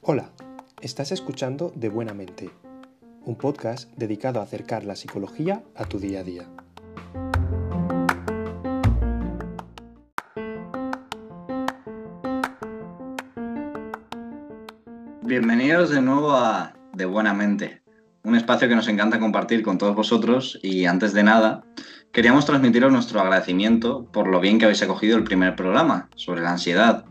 Hola, estás escuchando De Buena Mente, un podcast dedicado a acercar la psicología a tu día a día. Bienvenidos de nuevo a De Buena Mente, un espacio que nos encanta compartir con todos vosotros y antes de nada queríamos transmitiros nuestro agradecimiento por lo bien que habéis acogido el primer programa sobre la ansiedad.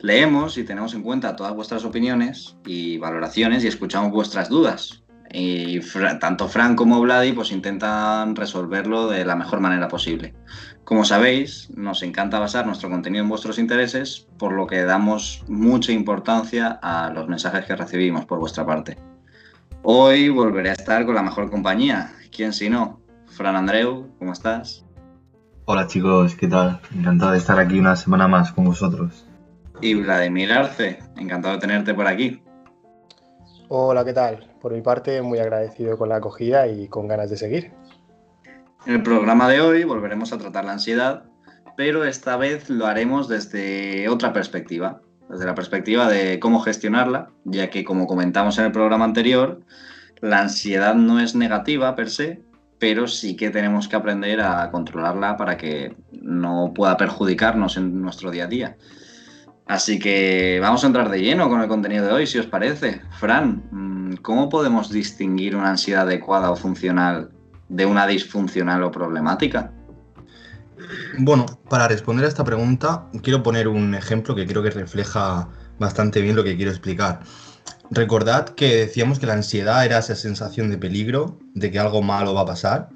Leemos y tenemos en cuenta todas vuestras opiniones y valoraciones y escuchamos vuestras dudas. Y tanto Fran como Vladi pues intentan resolverlo de la mejor manera posible. Como sabéis, nos encanta basar nuestro contenido en vuestros intereses, por lo que damos mucha importancia a los mensajes que recibimos por vuestra parte. Hoy volveré a estar con la mejor compañía. ¿Quién si no? Fran Andreu, ¿cómo estás? Hola chicos, ¿qué tal? Encantado de estar aquí una semana más con vosotros. Y Vladimir Arce, encantado de tenerte por aquí. Hola, ¿qué tal? Por mi parte, muy agradecido con la acogida y con ganas de seguir. En el programa de hoy volveremos a tratar la ansiedad, pero esta vez lo haremos desde otra perspectiva, desde la perspectiva de cómo gestionarla, ya que como comentamos en el programa anterior, la ansiedad no es negativa per se, pero sí que tenemos que aprender a controlarla para que no pueda perjudicarnos en nuestro día a día. Así que vamos a entrar de lleno con el contenido de hoy, si os parece. Fran, mm, ¿cómo podemos distinguir una ansiedad adecuada o funcional de una disfuncional o problemática? Bueno, para responder a esta pregunta, quiero poner un ejemplo que creo que refleja bastante bien lo que quiero explicar. Recordad que decíamos que la ansiedad era esa sensación de peligro, de que algo malo va a pasar.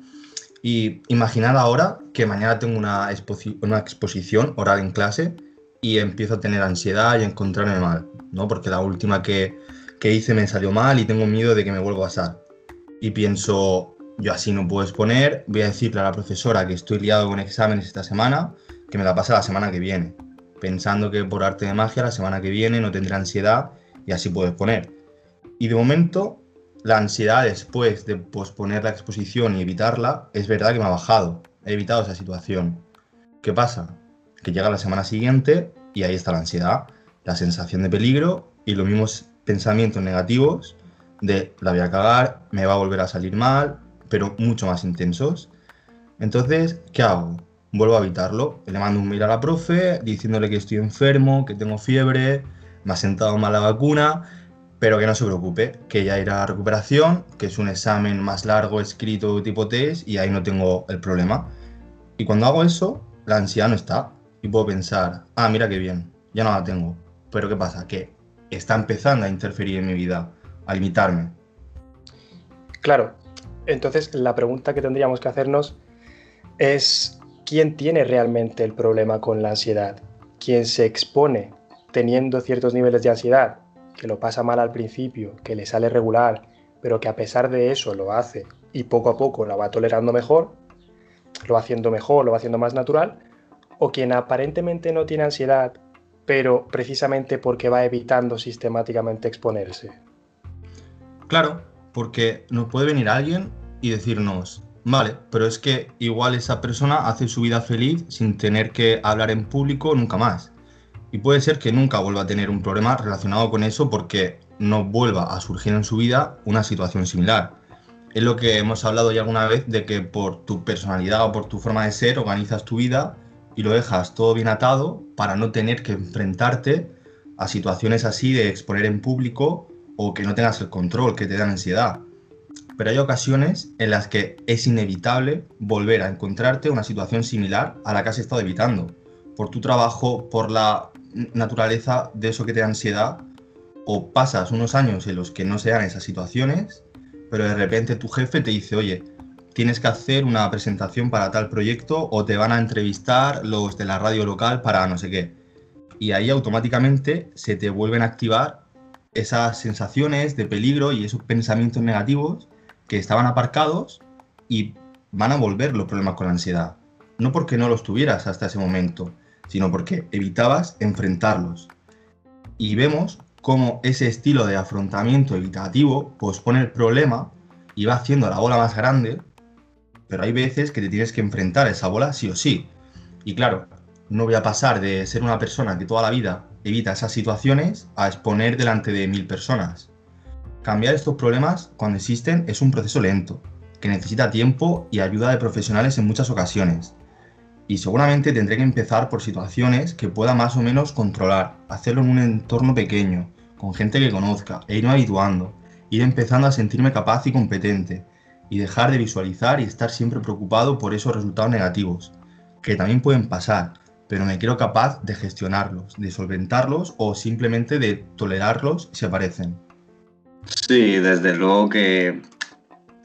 Y imaginad ahora que mañana tengo una, una exposición oral en clase y empiezo a tener ansiedad y a encontrarme mal, ¿no? Porque la última que, que hice me salió mal y tengo miedo de que me vuelva a pasar. Y pienso, yo así no puedo exponer, voy a decirle a la profesora que estoy liado con exámenes esta semana, que me la pasa la semana que viene, pensando que por arte de magia la semana que viene no tendré ansiedad y así puedo exponer. Y de momento, la ansiedad después de posponer la exposición y evitarla, es verdad que me ha bajado, he evitado esa situación. ¿Qué pasa? Que llega la semana siguiente y ahí está la ansiedad, la sensación de peligro y los mismos pensamientos negativos de la voy a cagar, me va a volver a salir mal, pero mucho más intensos. Entonces, ¿qué hago? Vuelvo a evitarlo. Le mando un mail a la profe diciéndole que estoy enfermo, que tengo fiebre, me ha sentado mal la vacuna, pero que no se preocupe, que ya irá a recuperación, que es un examen más largo escrito tipo test y ahí no tengo el problema. Y cuando hago eso, la ansiedad no está. Y puedo pensar, ah, mira qué bien, ya no la tengo. Pero ¿qué pasa? Que está empezando a interferir en mi vida, a limitarme. Claro, entonces, la pregunta que tendríamos que hacernos es, ¿quién tiene realmente el problema con la ansiedad? ¿Quién se expone teniendo ciertos niveles de ansiedad, que lo pasa mal al principio, que le sale regular, pero que a pesar de eso lo hace y poco a poco la va tolerando mejor, lo va haciendo mejor, lo va haciendo más natural, o quien aparentemente no tiene ansiedad, pero precisamente porque va evitando sistemáticamente exponerse. Claro, porque nos puede venir alguien y decirnos, vale, pero es que igual esa persona hace su vida feliz sin tener que hablar en público nunca más. Y puede ser que nunca vuelva a tener un problema relacionado con eso porque no vuelva a surgir en su vida una situación similar. Es lo que hemos hablado ya alguna vez de que por tu personalidad o por tu forma de ser organizas tu vida y lo dejas todo bien atado para no tener que enfrentarte a situaciones así de exponer en público o que no tengas el control, que te dan ansiedad. Pero hay ocasiones en las que es inevitable volver a encontrarte una situación similar a la que has estado evitando, por tu trabajo, por la naturaleza de eso que te da ansiedad, o pasas unos años en los que no se dan esas situaciones, pero de repente tu jefe te dice, oye, tienes que hacer una presentación para tal proyecto o te van a entrevistar los de la radio local para no sé qué. Y ahí automáticamente se te vuelven a activar esas sensaciones de peligro y esos pensamientos negativos que estaban aparcados y van a volver los problemas con la ansiedad. No porque no los tuvieras hasta ese momento, sino porque evitabas enfrentarlos. Y vemos cómo ese estilo de afrontamiento evitativo pospone el problema y va haciendo la bola más grande, pero hay veces que te tienes que enfrentar a esa bola sí o sí. Y claro, no voy a pasar de ser una persona que toda la vida evita esas situaciones a exponer delante de mil personas. Cambiar estos problemas cuando existen es un proceso lento, que necesita tiempo y ayuda de profesionales en muchas ocasiones. Y seguramente tendré que empezar por situaciones que pueda más o menos controlar, hacerlo en un entorno pequeño, con gente que conozca, e irme habituando, ir empezando a sentirme capaz y competente, y dejar de visualizar y estar siempre preocupado por esos resultados negativos, que también pueden pasar, pero me quiero capaz de gestionarlos, de solventarlos o simplemente de tolerarlos si aparecen. Sí, desde luego que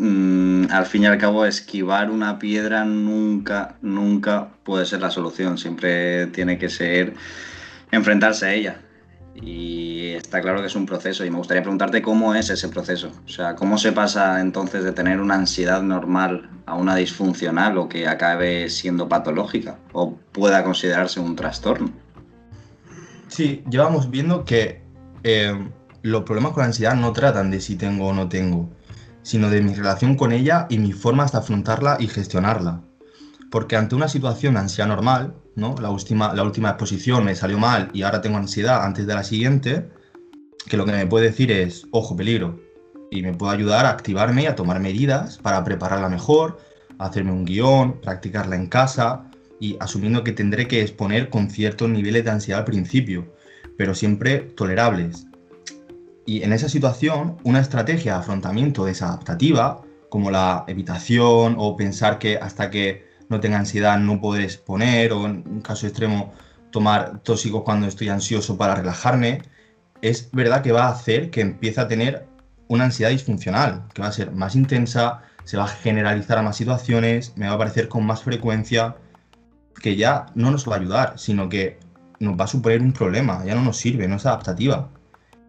mm, al fin y al cabo esquivar una piedra nunca, nunca puede ser la solución, siempre tiene que ser enfrentarse a ella. Y está claro que es un proceso y me gustaría preguntarte cómo es ese proceso. O sea, ¿cómo se pasa entonces de tener una ansiedad normal a una disfuncional o que acabe siendo patológica o pueda considerarse un trastorno? Sí, llevamos viendo que eh, los problemas con la ansiedad no tratan de si tengo o no tengo, sino de mi relación con ella y mi forma de afrontarla y gestionarla. Porque ante una situación de ansiedad normal, ¿no? La última, la última exposición me salió mal y ahora tengo ansiedad antes de la siguiente, que lo que me puede decir es, ojo, peligro. Y me puede ayudar a activarme y a tomar medidas para prepararla mejor, hacerme un guion, practicarla en casa y asumiendo que tendré que exponer con ciertos niveles de ansiedad al principio, pero siempre tolerables. Y en esa situación, una estrategia de afrontamiento desadaptativa, como la evitación o pensar que hasta que no tenga ansiedad, no podré exponer, o en un caso extremo, tomar tóxicos cuando estoy ansioso para relajarme, es verdad que va a hacer que empiece a tener una ansiedad disfuncional, que va a ser más intensa, se va a generalizar a más situaciones, me va a aparecer con más frecuencia, que ya no nos va a ayudar, sino que nos va a suponer un problema, ya no nos sirve, no es adaptativa.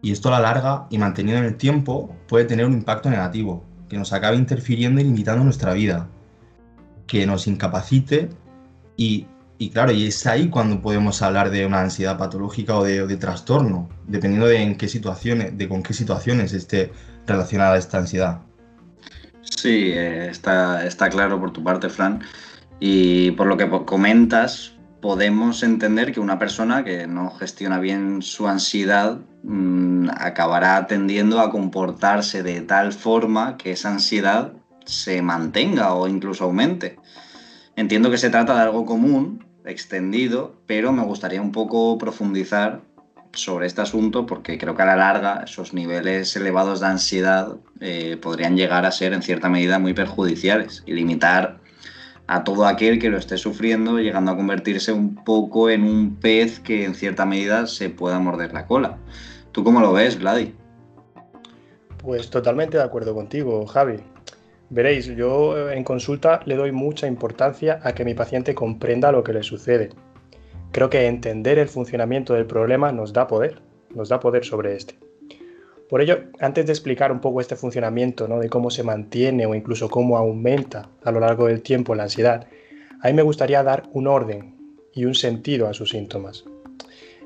Y esto a la larga y mantenido en el tiempo puede tener un impacto negativo, que nos acabe interfiriendo y limitando nuestra vida que nos incapacite y, claro, y es ahí cuando podemos hablar de una ansiedad patológica o de, trastorno, dependiendo de en qué situaciones, de con qué situaciones esté relacionada esta ansiedad. Sí, eh, está, está claro por tu parte, Fran. Y por lo que comentas, podemos entender que una persona que no gestiona bien su ansiedad mm, acabará tendiendo a comportarse de tal forma que esa ansiedad se mantenga o incluso aumente. Entiendo que se trata de algo común, extendido, pero me gustaría un poco profundizar sobre este asunto porque creo que a la larga esos niveles elevados de ansiedad eh, podrían llegar a ser en cierta medida muy perjudiciales y limitar a todo aquel que lo esté sufriendo, llegando a convertirse un poco en un pez que en cierta medida se pueda morder la cola. ¿Tú cómo lo ves, Vladi? Pues totalmente de acuerdo contigo, Javi. Veréis, yo en consulta le doy mucha importancia a que mi paciente comprenda lo que le sucede. Creo que entender el funcionamiento del problema nos da poder, nos da poder sobre este. Por ello, antes de explicar un poco este funcionamiento, ¿no? de cómo se mantiene o incluso cómo aumenta a lo largo del tiempo la ansiedad, a mí me gustaría dar un orden y un sentido a sus síntomas.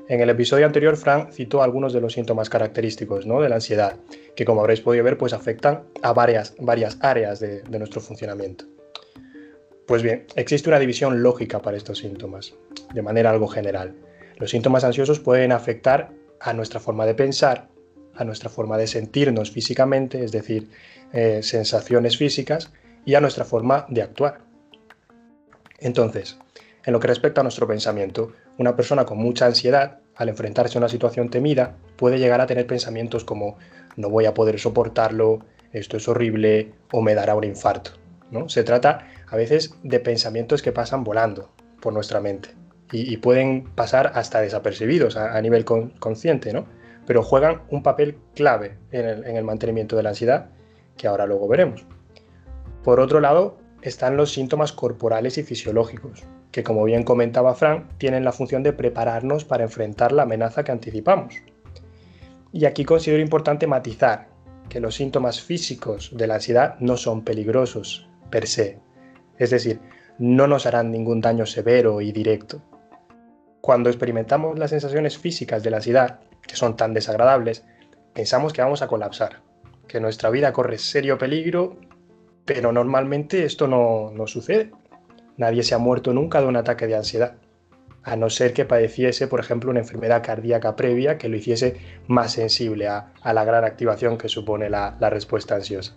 En el episodio anterior, Frank citó algunos de los síntomas característicos ¿no? de la ansiedad, que como habréis podido ver, pues afectan a varias, áreas de, de nuestro funcionamiento. Pues bien, existe una división lógica para estos síntomas, de manera algo general. Los síntomas ansiosos pueden afectar a nuestra forma de pensar, a nuestra forma de sentirnos físicamente, es decir, eh, sensaciones físicas, y a nuestra forma de actuar. Entonces, en lo que respecta a nuestro pensamiento, una persona con mucha ansiedad, al enfrentarse a una situación temida, puede llegar a tener pensamientos como no voy a poder soportarlo, esto es horrible o me dará un infarto. ¿no? Se trata a veces de pensamientos que pasan volando por nuestra mente y, pueden pasar hasta desapercibidos a, nivel consciente, ¿no? Pero juegan un papel clave en el mantenimiento de la ansiedad, que ahora luego veremos. Por otro lado, están los síntomas corporales y fisiológicos, que como bien comentaba Frank, tienen la función de prepararnos para enfrentar la amenaza que anticipamos. Y aquí considero importante matizar que los síntomas físicos de la ansiedad no son peligrosos per se, es decir, no nos harán ningún daño severo y directo. Cuando experimentamos las sensaciones físicas de la ansiedad, que son tan desagradables, pensamos que vamos a colapsar, que nuestra vida corre serio peligro, pero normalmente esto no, no sucede. Nadie se ha muerto nunca de un ataque de ansiedad, a no ser que padeciese, por ejemplo, una enfermedad cardíaca previa que lo hiciese más sensible a, la gran activación que supone la respuesta ansiosa.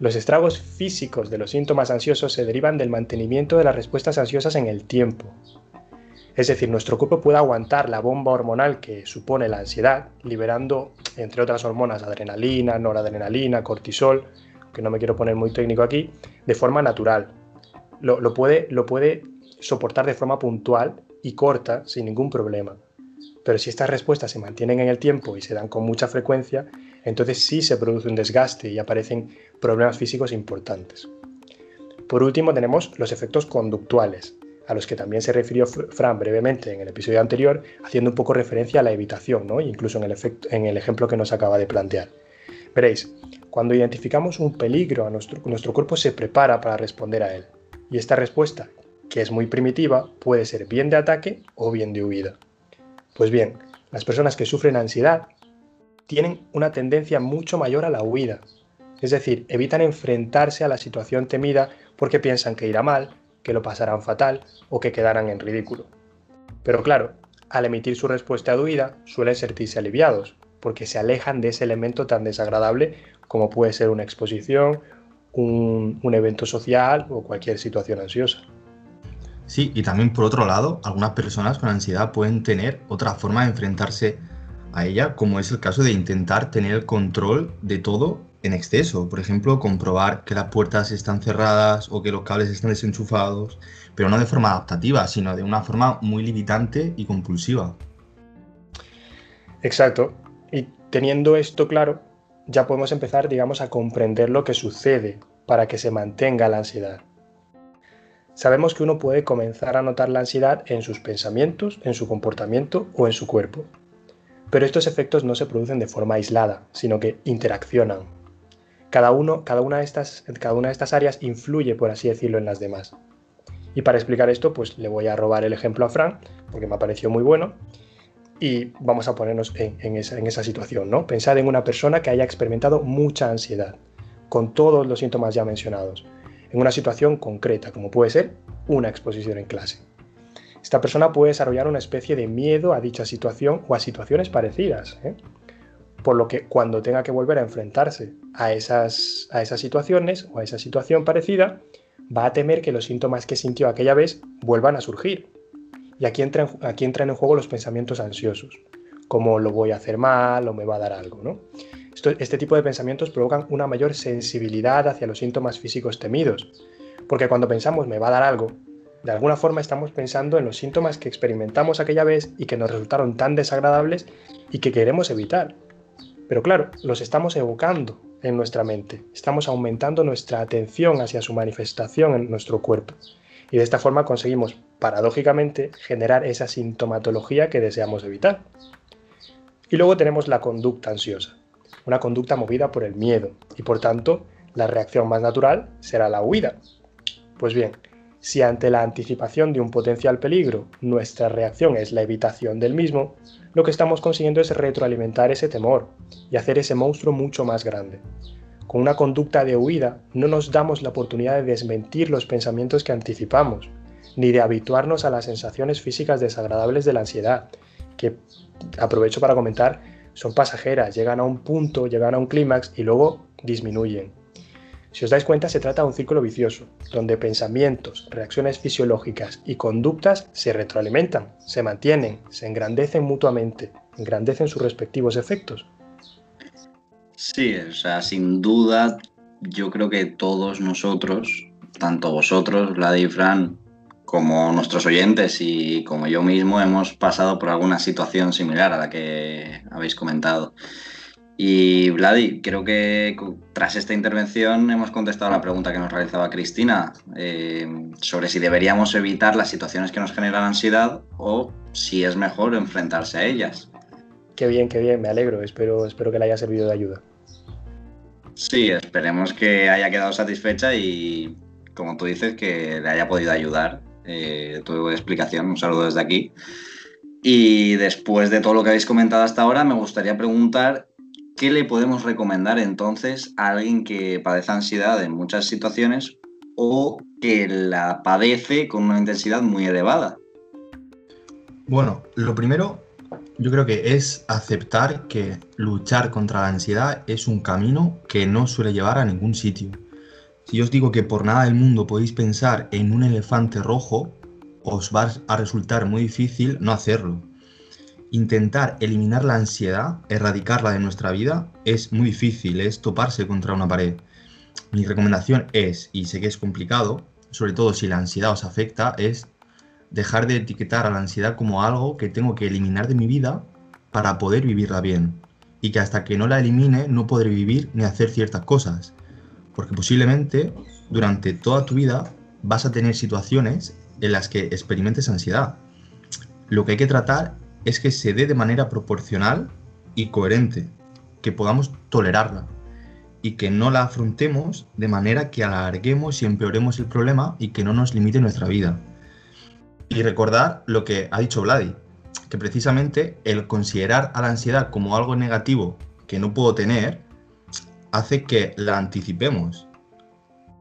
Los estragos físicos de los síntomas ansiosos se derivan del mantenimiento de las respuestas ansiosas en el tiempo, es decir, nuestro cuerpo puede aguantar la bomba hormonal que supone la ansiedad, liberando, entre otras hormonas, adrenalina, noradrenalina, cortisol, que no me quiero poner muy técnico aquí, de forma natural. Lo, puede, lo puede soportar de forma puntual y corta sin ningún problema. Pero si estas respuestas se mantienen en el tiempo y se dan con mucha frecuencia, entonces sí se produce un desgaste y aparecen problemas físicos importantes. Por último tenemos los efectos conductuales, a los que también se refirió Fran brevemente en el episodio anterior, haciendo un poco referencia a la evitación, ¿no? incluso en el, en el ejemplo que nos acaba de plantear. Veréis, cuando identificamos un peligro, a nuestro cuerpo se prepara para responder a él. Y esta respuesta, que es muy primitiva, puede ser bien de ataque o bien de huida. Pues bien, las personas que sufren ansiedad tienen una tendencia mucho mayor a la huida. Es decir, evitan enfrentarse a la situación temida porque piensan que irá mal, que lo pasarán fatal o que quedarán en ridículo. Pero claro, al emitir su respuesta de huida, suelen sentirse aliviados, porque se alejan de ese elemento tan desagradable como puede ser una exposición, un, un, evento social o cualquier situación ansiosa. Sí, y también por otro lado, algunas personas con ansiedad pueden tener otra forma de enfrentarse a ella, como es el caso de intentar tener el control de todo en exceso. Por ejemplo, comprobar que las puertas están cerradas o que los cables están desenchufados, pero no de forma adaptativa, sino de una forma muy limitante y compulsiva. Exacto. Y teniendo esto claro, ya podemos empezar, digamos, a comprender lo que sucede para que se mantenga la ansiedad. Sabemos que uno puede comenzar a notar la ansiedad en sus pensamientos, en su comportamiento o en su cuerpo. Pero estos efectos no se producen de forma aislada, sino que interaccionan, cada, uno, cada, una de estas, cada una de estas áreas influye, por así decirlo, en las demás. Y para explicar esto, pues le voy a robar el ejemplo a Fran, porque me ha parecido muy bueno, y vamos a ponernos en, esa, situación, ¿no? Pensad en una persona que haya experimentado mucha ansiedad, con todos los síntomas ya mencionados, en una situación concreta, como puede ser una exposición en clase. Esta persona puede desarrollar una especie de miedo a dicha situación o a situaciones parecidas. ¿eh? Por lo que cuando tenga que volver a enfrentarse a esas, situaciones o a esa situación parecida, va a temer que los síntomas que sintió aquella vez vuelvan a surgir. Y aquí, aquí entran en juego los pensamientos ansiosos, como lo voy a hacer mal o me va a dar algo. ¿no? este tipo de pensamientos provocan una mayor sensibilidad hacia los síntomas físicos temidos, porque cuando pensamos me va a dar algo, de alguna forma estamos pensando en los síntomas que experimentamos aquella vez y que nos resultaron tan desagradables y que queremos evitar. Pero claro, los estamos evocando en nuestra mente, estamos aumentando nuestra atención hacia su manifestación en nuestro cuerpo. Y de esta forma conseguimos, paradójicamente, generar esa sintomatología que deseamos evitar. Y luego tenemos la conducta ansiosa, una conducta movida por el miedo, y por tanto, la reacción más natural será la huida. Pues bien, si ante la anticipación de un potencial peligro nuestra reacción es la evitación del mismo, lo que estamos consiguiendo es retroalimentar ese temor y hacer ese monstruo mucho más grande. Con una conducta de huida no nos damos la oportunidad de desmentir los pensamientos que anticipamos, ni de habituarnos a las sensaciones físicas desagradables de la ansiedad, que aprovecho para comentar, son pasajeras, llegan a un punto, llegan a un clímax y luego disminuyen. Si os dais cuenta, se trata de un círculo vicioso, donde pensamientos, reacciones fisiológicas y conductas se retroalimentan, se mantienen, se engrandecen mutuamente, engrandecen sus respectivos efectos. Sí, o sea, sin duda, yo creo que todos nosotros, tanto vosotros, Vlad y Fran, como nuestros oyentes y como yo mismo, hemos pasado por alguna situación similar a la que habéis comentado. Y Vladi, creo que tras esta intervención hemos contestado la pregunta que nos realizaba Cristina eh, sobre si deberíamos evitar las situaciones que nos generan ansiedad o si es mejor enfrentarse a ellas. Qué bien, qué bien, me alegro, espero, espero que le haya servido de ayuda. Sí, esperemos que haya quedado satisfecha y, como tú dices, que le haya podido ayudar eh, tu explicación. Un saludo desde aquí. Y después de todo lo que habéis comentado hasta ahora, me gustaría preguntar ¿qué le podemos recomendar entonces a alguien que padece ansiedad en muchas situaciones o que la padece con una intensidad muy elevada? Bueno, lo primero yo creo que es aceptar que luchar contra la ansiedad es un camino que no suele llevar a ningún sitio. Si yo os digo que por nada del mundo podéis pensar en un elefante rojo, os va a resultar muy difícil no hacerlo. Intentar eliminar la ansiedad, erradicarla de nuestra vida, es muy difícil, es toparse contra una pared. Mi recomendación es, y sé que es complicado, sobre todo si la ansiedad os afecta, es dejar de etiquetar a la ansiedad como algo que tengo que eliminar de mi vida para poder vivirla bien. Y que hasta que no la elimine no podré vivir ni hacer ciertas cosas. Porque posiblemente durante toda tu vida vas a tener situaciones en las que experimentes ansiedad. Lo que hay que tratar es que se dé de manera proporcional y coherente, que podamos tolerarla y que no la afrontemos de manera que alarguemos y empeoremos el problema y que no nos limite nuestra vida. Y recordar lo que ha dicho Vladi, que precisamente el considerar a la ansiedad como algo negativo que no puedo tener, hace que la anticipemos.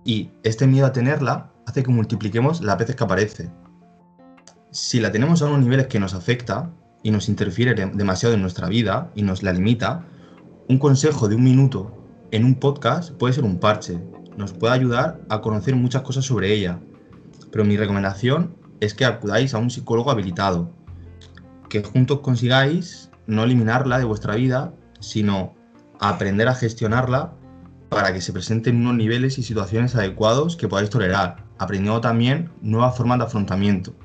Y este miedo a tenerla hace que multipliquemos las veces que aparece. Si la tenemos a unos niveles que nos afecta y nos interfiere demasiado en nuestra vida y nos la limita, un consejo de un minuto en un podcast puede ser un parche. Nos puede ayudar a conocer muchas cosas sobre ella. Pero mi recomendación es que acudáis a un psicólogo habilitado, que juntos consigáis no eliminarla de vuestra vida, sino aprender a gestionarla para que se presenten unos niveles y situaciones adecuados que podáis tolerar, aprendiendo también nuevas formas de afrontamiento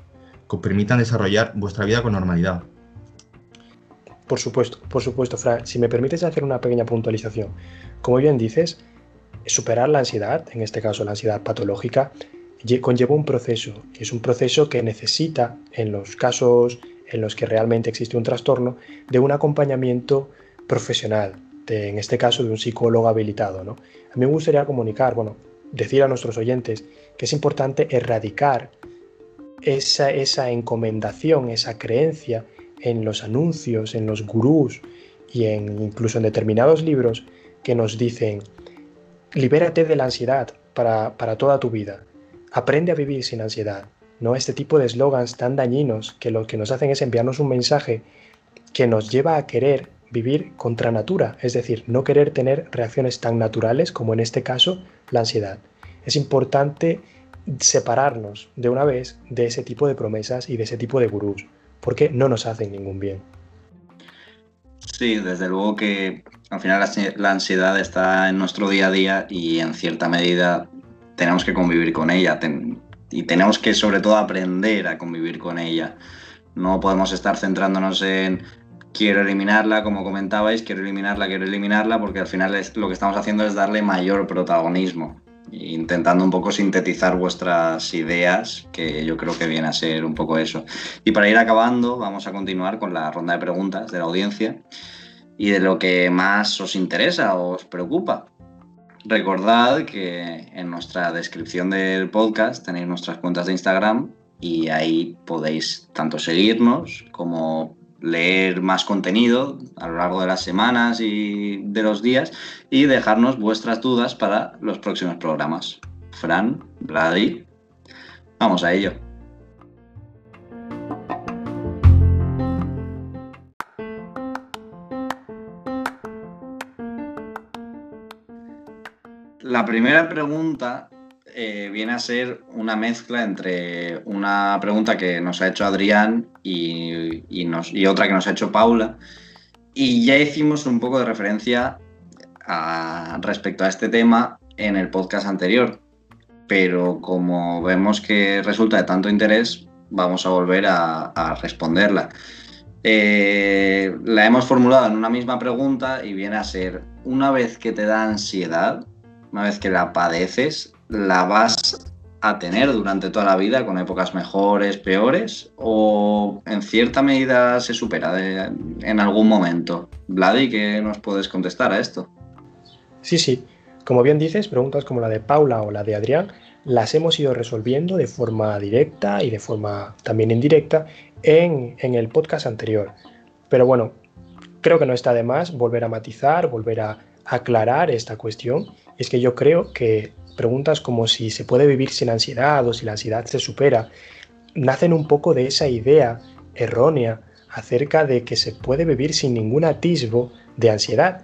que os permitan desarrollar vuestra vida con normalidad. Por supuesto, por supuesto, Fran. Si me permites hacer una pequeña puntualización. Como bien dices, superar la ansiedad, en este caso la ansiedad patológica, conlleva un proceso, y es un proceso que necesita, en los casos en los que realmente existe un trastorno, de un acompañamiento profesional, en este caso de un psicólogo habilitado. ¿no? A mí me gustaría comunicar, bueno, decir a nuestros oyentes que es importante erradicar esa, esa encomendación, esa creencia en los anuncios, en los gurús y en, incluso en determinados libros que nos dicen, libérate de la ansiedad para, para toda tu vida Aprende a vivir sin ansiedad. ¿no? Este tipo de eslogans tan dañinos que lo que nos hacen es enviarnos un mensaje que nos lleva a querer vivir contra natura, es decir, no querer tener reacciones tan naturales como en este caso la ansiedad. Es importante separarnos de una vez de ese tipo de promesas y de ese tipo de gurús, porque no nos hacen ningún bien. Sí, desde luego que al final la ansiedad está en nuestro día a día y en cierta medida tenemos que convivir con ella y tenemos que sobre todo aprender a convivir con ella. No podemos estar centrándonos en quiero eliminarla, como comentabais, quiero eliminarla, quiero eliminarla, porque al final lo que estamos haciendo es darle mayor protagonismo, intentando un poco sintetizar vuestras ideas, que yo creo que viene a ser un poco eso. Y para ir acabando, vamos a continuar con la ronda de preguntas de la audiencia y de lo que más os interesa, os preocupa. Recordad que en nuestra descripción del podcast tenéis nuestras cuentas de Instagram y ahí podéis tanto seguirnos como leer más contenido a lo largo de las semanas y de los días y dejarnos vuestras dudas para los próximos programas. Fran, Vladi, vamos a ello. La primera pregunta eh, viene a ser una mezcla entre una pregunta que nos ha hecho Adrián y, otra que nos ha hecho Paula. Y ya hicimos un poco de referencia respecto a este tema en el podcast anterior. Pero como vemos que resulta de tanto interés, vamos a volver a, responderla. Eh, la hemos formulado en una misma pregunta y viene a ser, una vez que te da ansiedad, una vez que la padeces, la vas a tener durante toda la vida con épocas mejores, peores, o en cierta medida se supera en algún momento. Vladi, ¿qué nos puedes contestar a esto? Sí, sí. Como bien dices, preguntas como la de Paula o la de Adrián las hemos ido resolviendo de forma directa y de forma también indirecta en, en el podcast anterior. Pero bueno, creo que no está de más volver a matizar, volver a aclarar esta cuestión. Es que yo creo que preguntas como si se puede vivir sin ansiedad o si la ansiedad se supera, nacen un poco de esa idea errónea acerca de que se puede vivir sin ningún atisbo de ansiedad.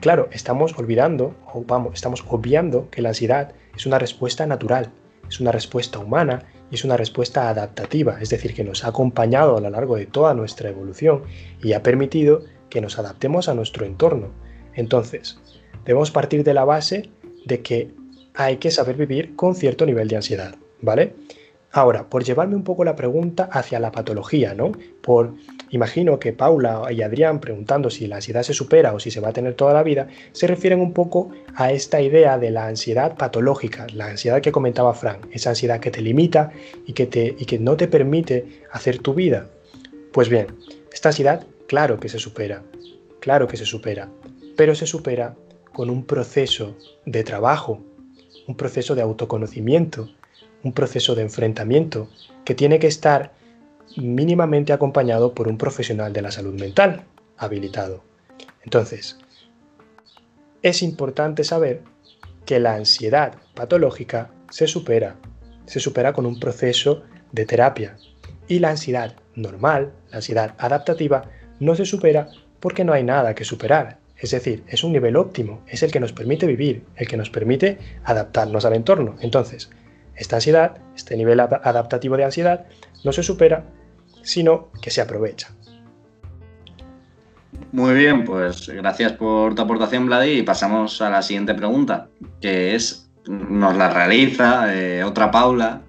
Claro, estamos olvidando, o vamos, estamos obviando que la ansiedad es una respuesta natural, es una respuesta humana y es una respuesta adaptativa, es decir, que nos ha acompañado a lo largo de toda nuestra evolución y ha permitido que nos adaptemos a nuestro entorno. Entonces, debemos partir de la base de que hay que saber vivir con cierto nivel de ansiedad, ¿vale? Ahora, por llevarme un poco la pregunta hacia la patología, ¿no? Por, imagino que Paula y Adrián preguntando si la ansiedad se supera o si se va a tener toda la vida, se refieren un poco a esta idea de la ansiedad patológica, la ansiedad que comentaba Frank, esa ansiedad que te limita y que, te, y que no te permite hacer tu vida. Pues bien, esta ansiedad, claro que se supera, claro que se supera, pero se supera con un proceso de trabajo, un proceso de autoconocimiento, un proceso de enfrentamiento que tiene que estar mínimamente acompañado por un profesional de la salud mental habilitado. Entonces, es importante saber que la ansiedad patológica se supera, se supera con un proceso de terapia y la ansiedad normal, la ansiedad adaptativa, no se supera porque no hay nada que superar. Es decir, es un nivel óptimo, es el que nos permite vivir, el que nos permite adaptarnos al entorno. Entonces, esta ansiedad, este nivel adaptativo de ansiedad, no se supera, sino que se aprovecha. Muy bien, pues gracias por tu aportación, Vladi, y pasamos a la siguiente pregunta, que es, nos la realiza eh, otra Paula,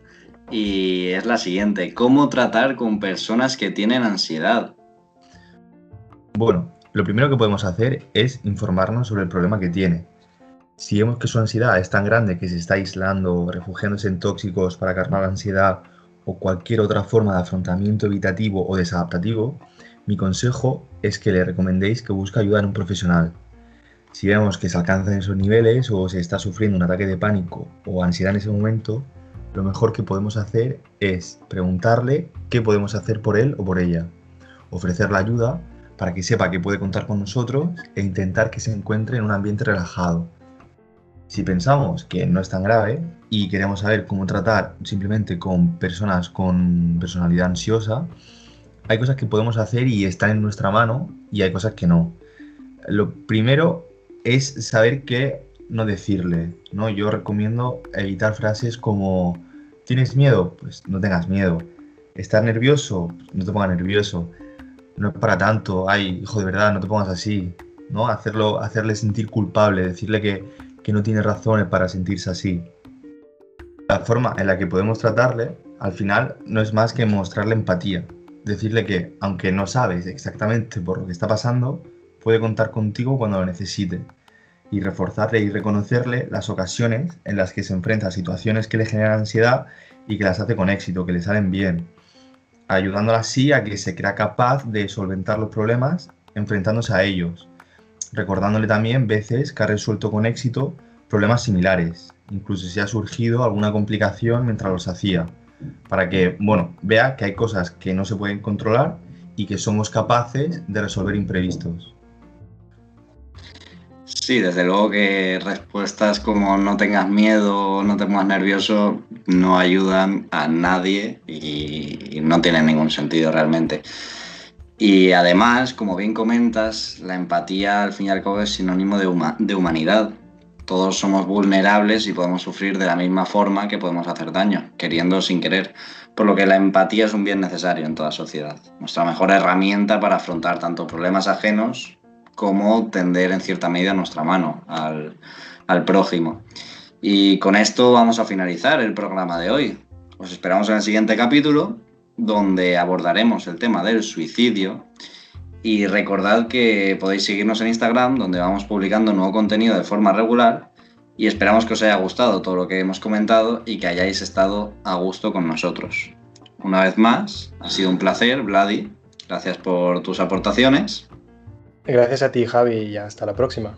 y es la siguiente, ¿cómo tratar con personas que tienen ansiedad? Bueno, lo primero que podemos hacer es informarnos sobre el problema que tiene si vemos que su ansiedad es tan grande que se está aislando, refugiándose en tóxicos para calmar la ansiedad o cualquier otra forma de afrontamiento evitativo o desadaptativo, mi consejo es que le recomendéis que busque ayuda en un profesional. Si vemos que se alcanzan esos niveles o se está sufriendo un ataque de pánico o ansiedad en ese momento, lo mejor que podemos hacer es preguntarle qué podemos hacer por él o por ella, ofrecerle ayuda para que sepa que puede contar con nosotros e intentar que se encuentre en un ambiente relajado si pensamos que no es tan grave y queremos saber cómo tratar simplemente con personas con personalidad ansiosa, hay cosas que podemos hacer y están en nuestra mano y hay cosas que no. Lo primero es saber qué no decirle, ¿no? Yo recomiendo evitar frases como ¿tienes miedo? Pues no tengas miedo. ¿Estás nervioso? No te pongas nervioso. No es para tanto. Ay, hijo de verdad, no te pongas así. ¿no? Hacerlo, hacerle sentir culpable, decirle que, que no tiene razones para sentirse así. La forma en la que podemos tratarle, al final, no es más que mostrarle empatía. Decirle que, aunque no sabes exactamente por lo que está pasando, puede contar contigo cuando lo necesite. Y reforzarle y reconocerle las ocasiones en las que se enfrenta a situaciones que le generan ansiedad y que las hace con éxito, que le salen bien. Ayudándola así a que se crea capaz de solventar los problemas enfrentándose a ellos recordándole también veces que ha resuelto con éxito problemas similares, incluso si ha surgido alguna complicación mientras los hacía, para que, bueno, vea que hay cosas que no se pueden controlar y que somos capaces de resolver imprevistos. Sí, desde luego que respuestas como no tengas miedo, no te pongas nervioso, no ayudan a nadie y no tienen ningún sentido realmente. Y además, como bien comentas, la empatía al fin y al cabo es sinónimo de, de humanidad. Todos somos vulnerables y podemos sufrir de la misma forma que podemos hacer daño, queriendo o sin querer. Por lo que la empatía es un bien necesario en toda sociedad. Nuestra mejor herramienta para afrontar tanto problemas ajenos como tender en cierta medida nuestra mano al prójimo. Y con esto vamos a finalizar el programa de hoy. Os esperamos en el siguiente capítulo donde abordaremos el tema del suicidio. Y recordad que podéis seguirnos en Instagram, donde vamos publicando nuevo contenido de forma regular. Y esperamos que os haya gustado todo lo que hemos comentado y que hayáis estado a gusto con nosotros. Una vez más, ha sido un placer, Vladi. Gracias por tus aportaciones. Gracias a ti, Javi, y hasta la próxima.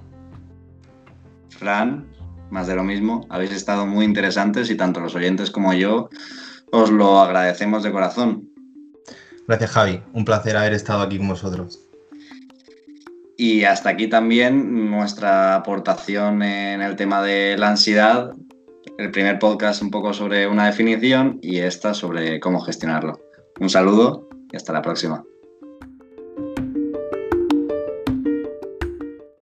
Fran, más de lo mismo. Habéis estado muy interesantes y tanto los oyentes como yo os lo agradecemos de corazón. Gracias Javi, un placer haber estado aquí con vosotros. Y hasta aquí también nuestra aportación en el tema de la ansiedad. El primer podcast un poco sobre una definición y esta sobre cómo gestionarlo. Un saludo y hasta la próxima.